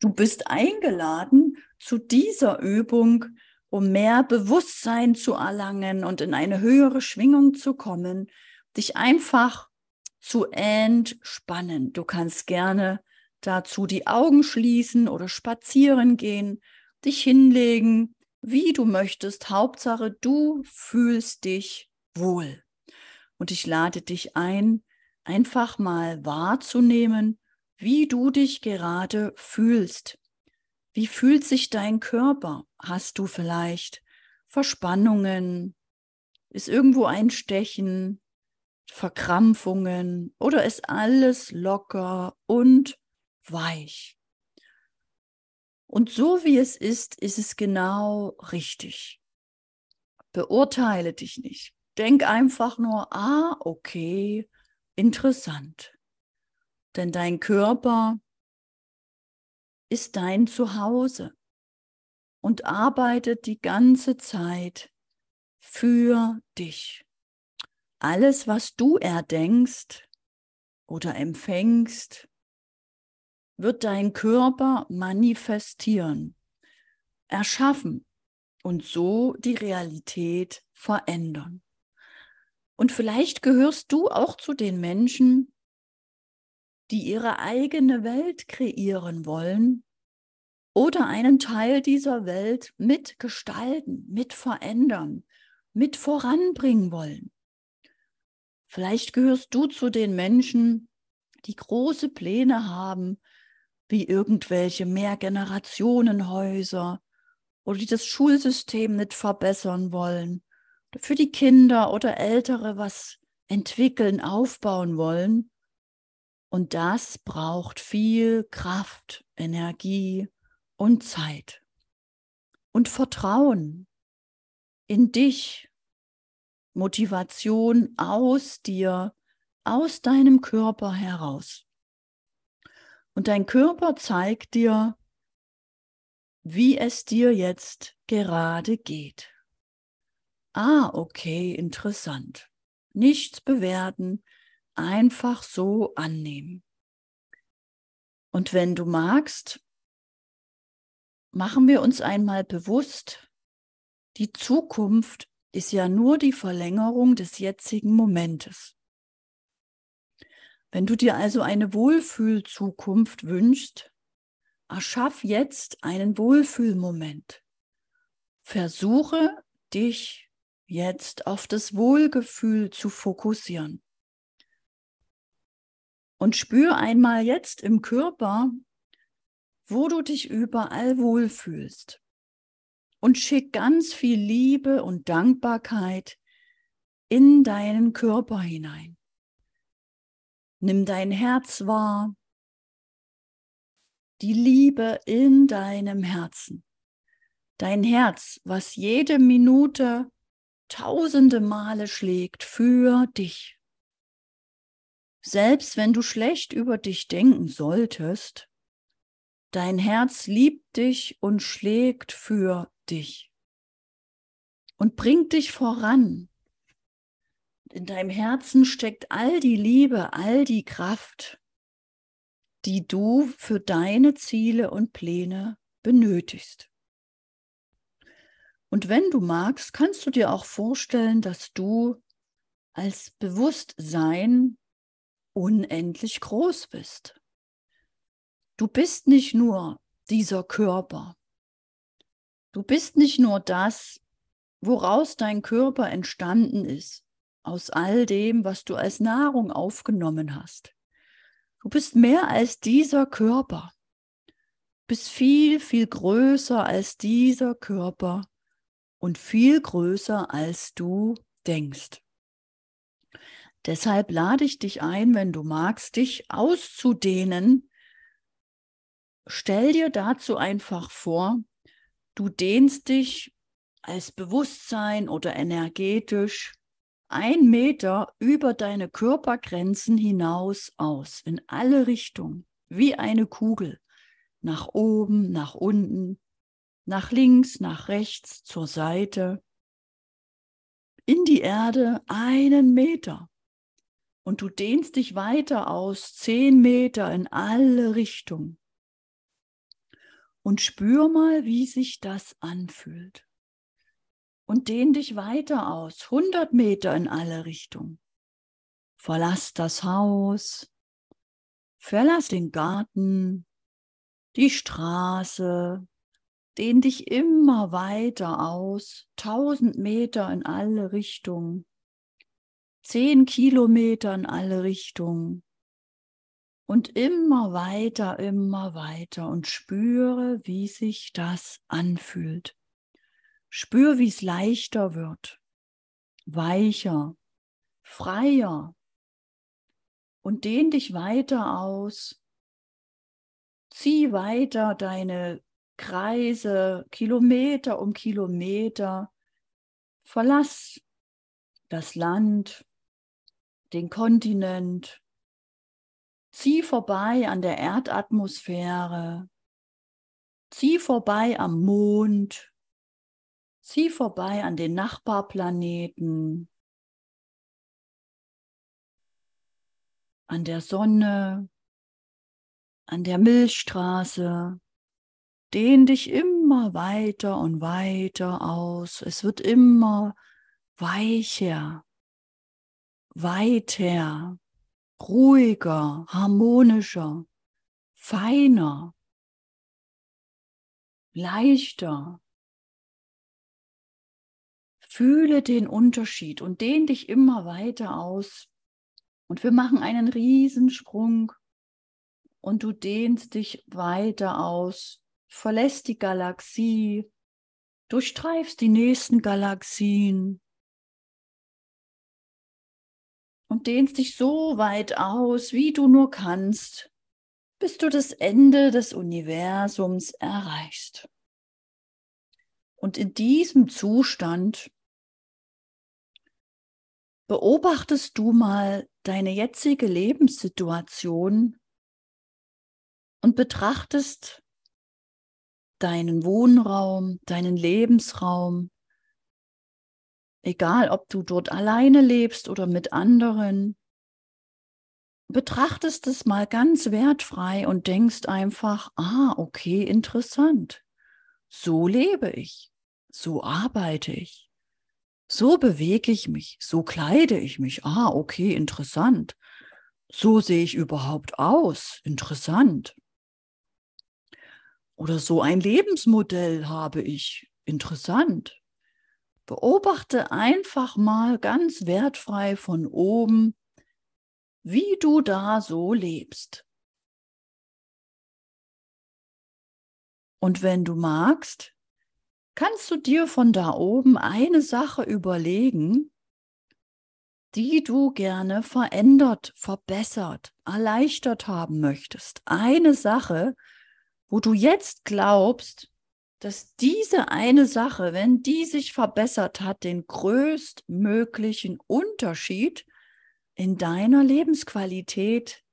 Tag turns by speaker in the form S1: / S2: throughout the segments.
S1: Du bist eingeladen zu dieser Übung, um mehr Bewusstsein zu erlangen und in eine höhere Schwingung zu kommen, dich einfach zu entspannen. Du kannst gerne dazu die Augen schließen oder spazieren gehen, dich hinlegen, wie du möchtest. Hauptsache, du fühlst dich wohl. Und ich lade dich ein, einfach mal wahrzunehmen, wie du dich gerade fühlst. Wie fühlt sich dein Körper? Hast du vielleicht Verspannungen? Ist irgendwo ein Stechen? Verkrampfungen? Oder ist alles locker und weich? Und so wie es ist, ist es genau richtig. Beurteile dich nicht. Denk einfach nur, ah, okay, interessant. Denn dein Körper ist dein Zuhause und arbeitet die ganze Zeit für dich. Alles, was du erdenkst oder empfängst, wird dein Körper manifestieren, erschaffen und so die Realität verändern. Und vielleicht gehörst du auch zu den Menschen, die ihre eigene Welt kreieren wollen oder einen Teil dieser Welt mitgestalten, mit verändern, mit voranbringen wollen. Vielleicht gehörst du zu den Menschen, die große Pläne haben, wie irgendwelche Mehrgenerationenhäuser oder die das Schulsystem nicht verbessern wollen für die Kinder oder Ältere was entwickeln, aufbauen wollen. Und das braucht viel Kraft, Energie und Zeit. Und Vertrauen in dich, Motivation aus dir, aus deinem Körper heraus. Und dein Körper zeigt dir, wie es dir jetzt gerade geht. Ah, okay, interessant. Nichts bewerten, einfach so annehmen. Und wenn du magst, machen wir uns einmal bewusst, die Zukunft ist ja nur die Verlängerung des jetzigen Momentes. Wenn du dir also eine Wohlfühlzukunft wünschst, erschaff jetzt einen Wohlfühlmoment. Versuche dich jetzt auf das Wohlgefühl zu fokussieren. Und spür einmal jetzt im Körper, wo du dich überall wohlfühlst. Und schick ganz viel Liebe und Dankbarkeit in deinen Körper hinein. Nimm dein Herz wahr, die Liebe in deinem Herzen. Dein Herz, was jede Minute tausende Male schlägt für dich. Selbst wenn du schlecht über dich denken solltest, dein Herz liebt dich und schlägt für dich und bringt dich voran. In deinem Herzen steckt all die Liebe, all die Kraft, die du für deine Ziele und Pläne benötigst. Und wenn du magst, kannst du dir auch vorstellen, dass du als Bewusstsein unendlich groß bist. Du bist nicht nur dieser Körper. Du bist nicht nur das, woraus dein Körper entstanden ist, aus all dem, was du als Nahrung aufgenommen hast. Du bist mehr als dieser Körper. Du bist viel, viel größer als dieser Körper und viel größer, als du denkst. Deshalb lade ich dich ein, wenn du magst, dich auszudehnen. Stell dir dazu einfach vor, du dehnst dich als Bewusstsein oder energetisch ein Meter über deine Körpergrenzen hinaus aus, in alle Richtungen, wie eine Kugel, nach oben, nach unten, nach links, nach rechts, zur Seite, in die Erde einen Meter. Und du dehnst dich weiter aus, zehn Meter in alle Richtungen. Und spür mal, wie sich das anfühlt. Und dehn dich weiter aus, 100 Meter in alle Richtungen. Verlass das Haus, verlass den Garten, die Straße, dehn dich immer weiter aus, 1000 Meter in alle Richtungen, 10 Kilometer in alle Richtungen, und immer weiter, immer weiter und spüre, wie sich das anfühlt. Spür, wie es leichter wird, weicher, freier. Und dehn dich weiter aus. Zieh weiter deine Kreise, Kilometer um Kilometer. Verlass das Land, den Kontinent, Zieh vorbei an der Erdatmosphäre. Zieh vorbei am Mond. Zieh vorbei an den Nachbarplaneten. An der Sonne. An der Milchstraße. Dehn dich immer weiter und weiter aus. Es wird immer weicher, weiter ruhiger, harmonischer, feiner, leichter. Fühle den Unterschied und dehn dich immer weiter aus. Und wir machen einen Riesensprung und du dehnst dich weiter aus, verlässt die Galaxie, durchstreifst die nächsten Galaxien, und dehnst dich so weit aus, wie du nur kannst, bis du das Ende des Universums erreichst. Und in diesem Zustand beobachtest du mal deine jetzige Lebenssituation und betrachtest deinen Wohnraum, deinen Lebensraum, egal ob du dort alleine lebst oder mit anderen, betrachtest es mal ganz wertfrei und denkst einfach, ah, okay, interessant. So lebe ich, so arbeite ich, so bewege ich mich, so kleide ich mich. Ah, okay, interessant. So sehe ich überhaupt aus, interessant. Oder so ein Lebensmodell habe ich, interessant. Beobachte einfach mal ganz wertfrei von oben, wie du da so lebst. Und wenn du magst, kannst du dir von da oben eine Sache überlegen, die du gerne verändert, verbessert, erleichtert haben möchtest. Eine Sache, wo du jetzt glaubst, dass diese eine Sache, wenn die sich verbessert hat, den größtmöglichen Unterschied in deiner Lebensqualität,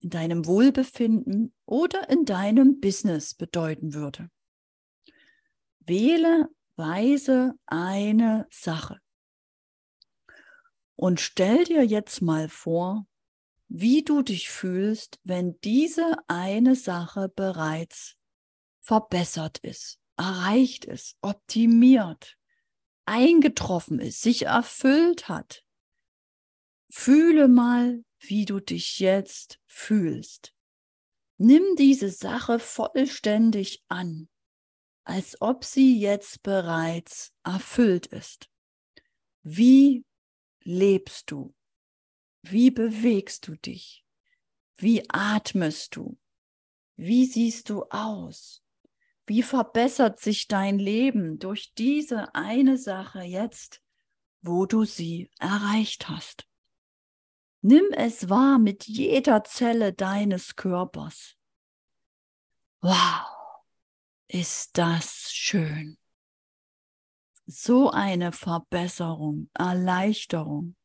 S1: in deinem Wohlbefinden oder in deinem Business bedeuten würde. Wähle weise eine Sache und stell dir jetzt mal vor, wie du dich fühlst, wenn diese eine Sache bereits verbessert ist, erreicht ist, optimiert, eingetroffen ist, sich erfüllt hat. Fühle mal, wie du dich jetzt fühlst. Nimm diese Sache vollständig an, als ob sie jetzt bereits erfüllt ist. Wie lebst du? Wie bewegst du dich? Wie atmest du? Wie siehst du aus? Wie verbessert sich dein Leben durch diese eine Sache jetzt, wo du sie erreicht hast? Nimm es wahr mit jeder Zelle deines Körpers. Wow, ist das schön. So eine Verbesserung, Erleichterung.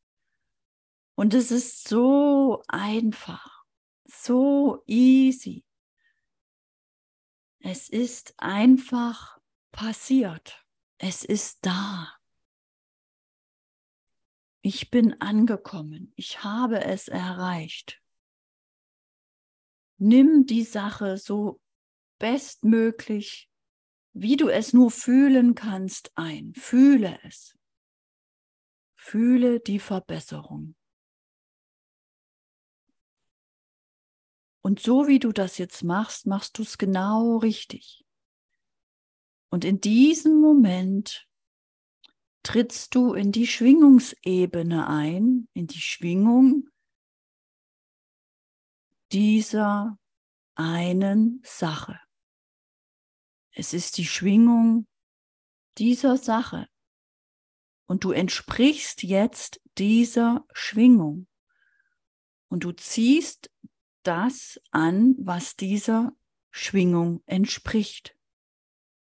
S1: Und es ist so einfach, so easy. Es ist einfach passiert. Es ist da. Ich bin angekommen. Ich habe es erreicht. Nimm die Sache so bestmöglich, wie du es nur fühlen kannst, ein. Fühle es. Fühle die Verbesserung. Und so wie du das jetzt machst, machst du es genau richtig. Und in diesem Moment trittst du in die Schwingungsebene ein, in die Schwingung dieser einen Sache. Es ist die Schwingung dieser Sache. Und du entsprichst jetzt dieser Schwingung. Und du ziehst das an, was dieser Schwingung entspricht,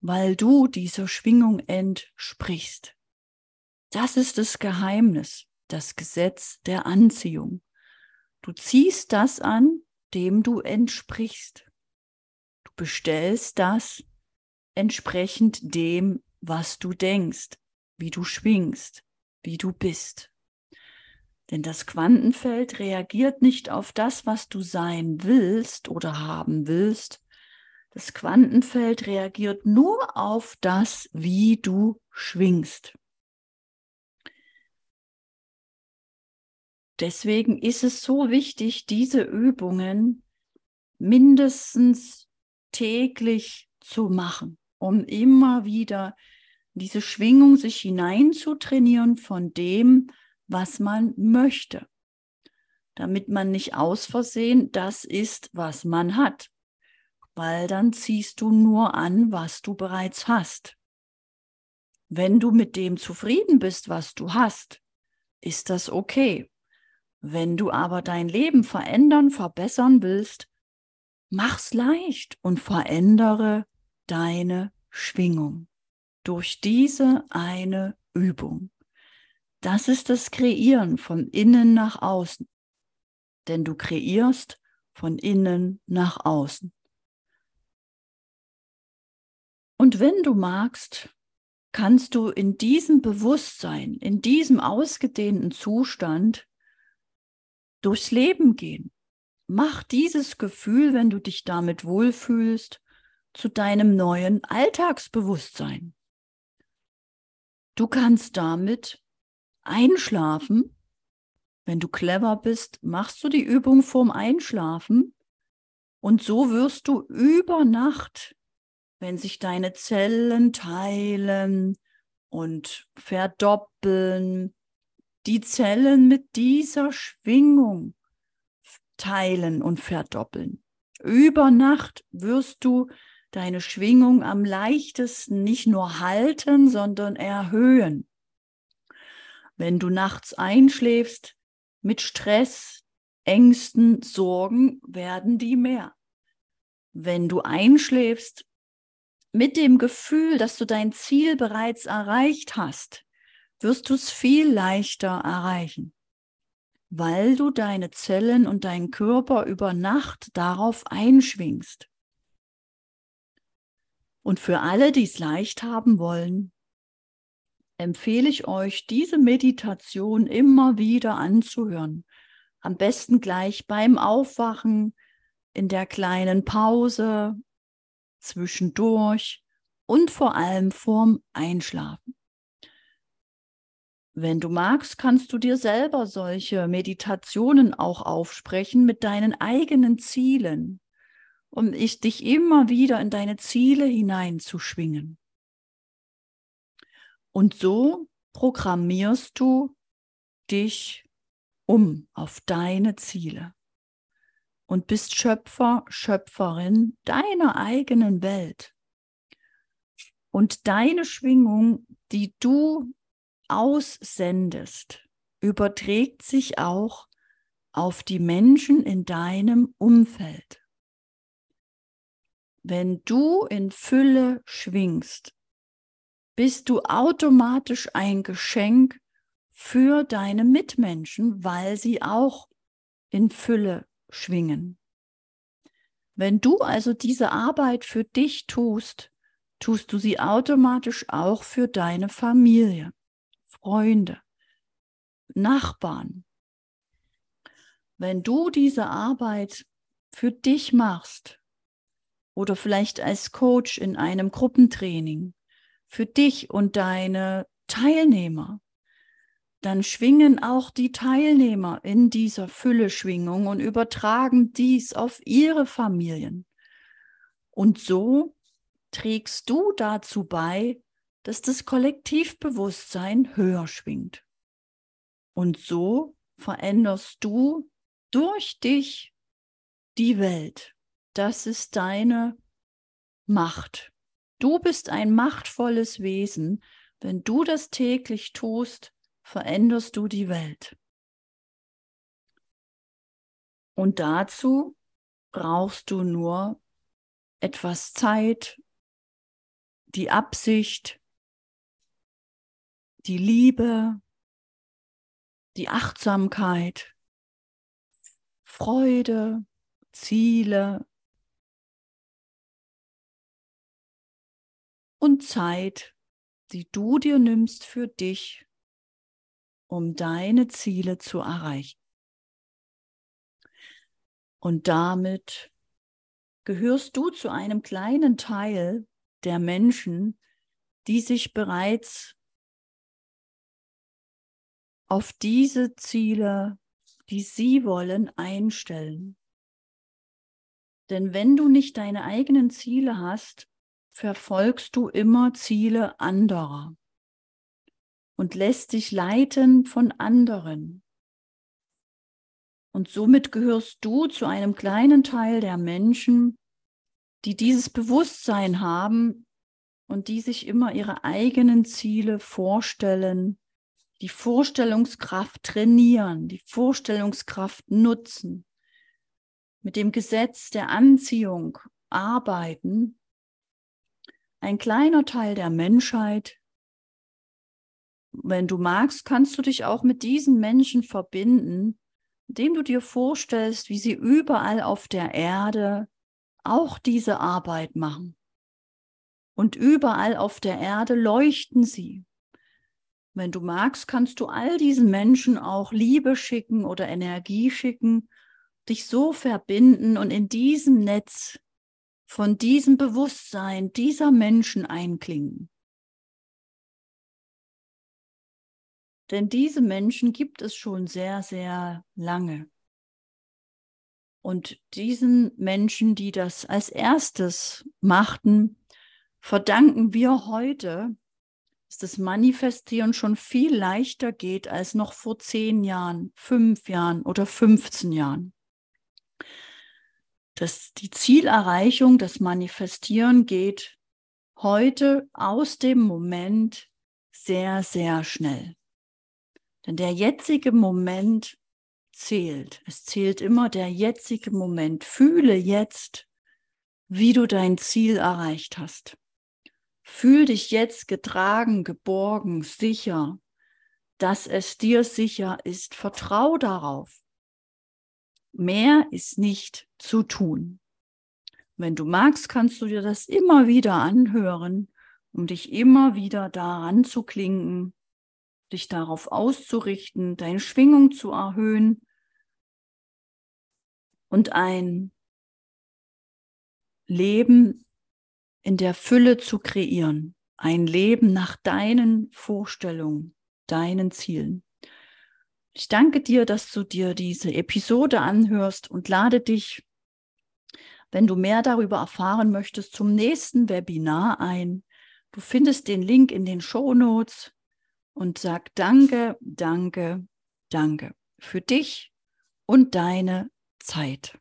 S1: weil du dieser Schwingung entsprichst. Das ist das Geheimnis, das Gesetz der Anziehung. Du ziehst das an, dem du entsprichst. Du bestellst das entsprechend dem, was du denkst, wie du schwingst, wie du bist. Denn das Quantenfeld reagiert nicht auf das, was du sein willst oder haben willst. Das Quantenfeld reagiert nur auf das, wie du schwingst. Deswegen ist es so wichtig, diese Übungen mindestens täglich zu machen, um immer wieder diese Schwingung sich hineinzutrainieren von dem, was man möchte, damit man nicht aus Versehen das ist, was man hat, weil dann ziehst du nur an, was du bereits hast. Wenn du mit dem zufrieden bist, was du hast, ist das okay. Wenn du aber dein Leben verändern, verbessern willst, mach's leicht und verändere deine Schwingung durch diese eine Übung. Das ist das Kreieren von innen nach außen. Denn du kreierst von innen nach außen. Und wenn du magst, kannst du in diesem Bewusstsein, in diesem ausgedehnten Zustand durchs Leben gehen. Mach dieses Gefühl, wenn du dich damit wohlfühlst, zu deinem neuen Alltagsbewusstsein. Du kannst damit einschlafen. Wenn du clever bist, machst du die Übung vorm Einschlafen und so wirst du über Nacht, wenn sich deine Zellen teilen und verdoppeln, die Zellen mit dieser Schwingung teilen und verdoppeln. Über Nacht wirst du deine Schwingung am leichtesten nicht nur halten, sondern erhöhen. Wenn du nachts einschläfst mit Stress, Ängsten, Sorgen, werden die mehr. Wenn du einschläfst mit dem Gefühl, dass du dein Ziel bereits erreicht hast, wirst du es viel leichter erreichen, weil du deine Zellen und deinen Körper über Nacht darauf einschwingst. Und für alle, die es leicht haben wollen, empfehle ich euch, diese Meditation immer wieder anzuhören. Am besten gleich beim Aufwachen, in der kleinen Pause, zwischendurch und vor allem vorm Einschlafen. Wenn du magst, kannst du dir selber solche Meditationen auch aufsprechen mit deinen eigenen Zielen, um ich dich immer wieder in deine Ziele hineinzuschwingen. Und so programmierst du dich um auf deine Ziele und bist Schöpfer, Schöpferin deiner eigenen Welt. Und deine Schwingung, die du aussendest, überträgt sich auch auf die Menschen in deinem Umfeld. Wenn du in Fülle schwingst, bist du automatisch ein Geschenk für deine Mitmenschen, weil sie auch in Fülle schwingen. Wenn du also diese Arbeit für dich tust, tust du sie automatisch auch für deine Familie. Freunde, Nachbarn. Wenn du diese Arbeit für dich machst oder vielleicht als Coach in einem Gruppentraining für dich und deine Teilnehmer, dann schwingen auch die Teilnehmer in dieser Fülle-Schwingung und übertragen dies auf ihre Familien. Und so trägst du dazu bei, dass das Kollektivbewusstsein höher schwingt. Und so veränderst du durch dich die Welt. Das ist deine Macht. Du bist ein machtvolles Wesen. Wenn du das täglich tust, veränderst du die Welt. Und dazu brauchst du nur etwas Zeit, die Absicht, die Liebe, die Achtsamkeit, Freude, Ziele und Zeit, die du dir nimmst für dich, um deine Ziele zu erreichen. Und damit gehörst du zu einem kleinen Teil der Menschen, die sich bereits auf diese Ziele, die sie wollen, einstellen. Denn wenn du nicht deine eigenen Ziele hast, verfolgst du immer Ziele anderer und lässt dich leiten von anderen. Und somit gehörst du zu einem kleinen Teil der Menschen, die dieses Bewusstsein haben und die sich immer ihre eigenen Ziele vorstellen die Vorstellungskraft trainieren, die Vorstellungskraft nutzen, mit dem Gesetz der Anziehung arbeiten, ein kleiner Teil der Menschheit, wenn du magst, kannst du dich auch mit diesen Menschen verbinden, indem du dir vorstellst, wie sie überall auf der Erde auch diese Arbeit machen. Und überall auf der Erde leuchten sie. Wenn du magst, kannst du all diesen Menschen auch Liebe schicken oder Energie schicken, dich so verbinden und in diesem Netz von diesem Bewusstsein dieser Menschen einklingen. Denn diese Menschen gibt es schon sehr, sehr lange. Und diesen Menschen, die das als erstes machten, verdanken wir heute dass das Manifestieren schon viel leichter geht als noch vor zehn Jahren, fünf Jahren oder 15 Jahren. Dass die Zielerreichung, das Manifestieren geht heute aus dem Moment sehr, sehr schnell. Denn der jetzige Moment zählt. Es zählt immer der jetzige Moment. Fühle jetzt, wie du dein Ziel erreicht hast. Fühl dich jetzt getragen, geborgen, sicher, dass es dir sicher ist. Vertrau darauf. Mehr ist nicht zu tun. Wenn du magst, kannst du dir das immer wieder anhören, um dich immer wieder daran zu klinken, dich darauf auszurichten, deine Schwingung zu erhöhen und ein Leben in der Fülle zu kreieren. Ein Leben nach deinen Vorstellungen, deinen Zielen. Ich danke dir, dass du dir diese Episode anhörst und lade dich, wenn du mehr darüber erfahren möchtest, zum nächsten Webinar ein. Du findest den Link in den Show Notes und sag Danke, danke, danke für dich und deine Zeit.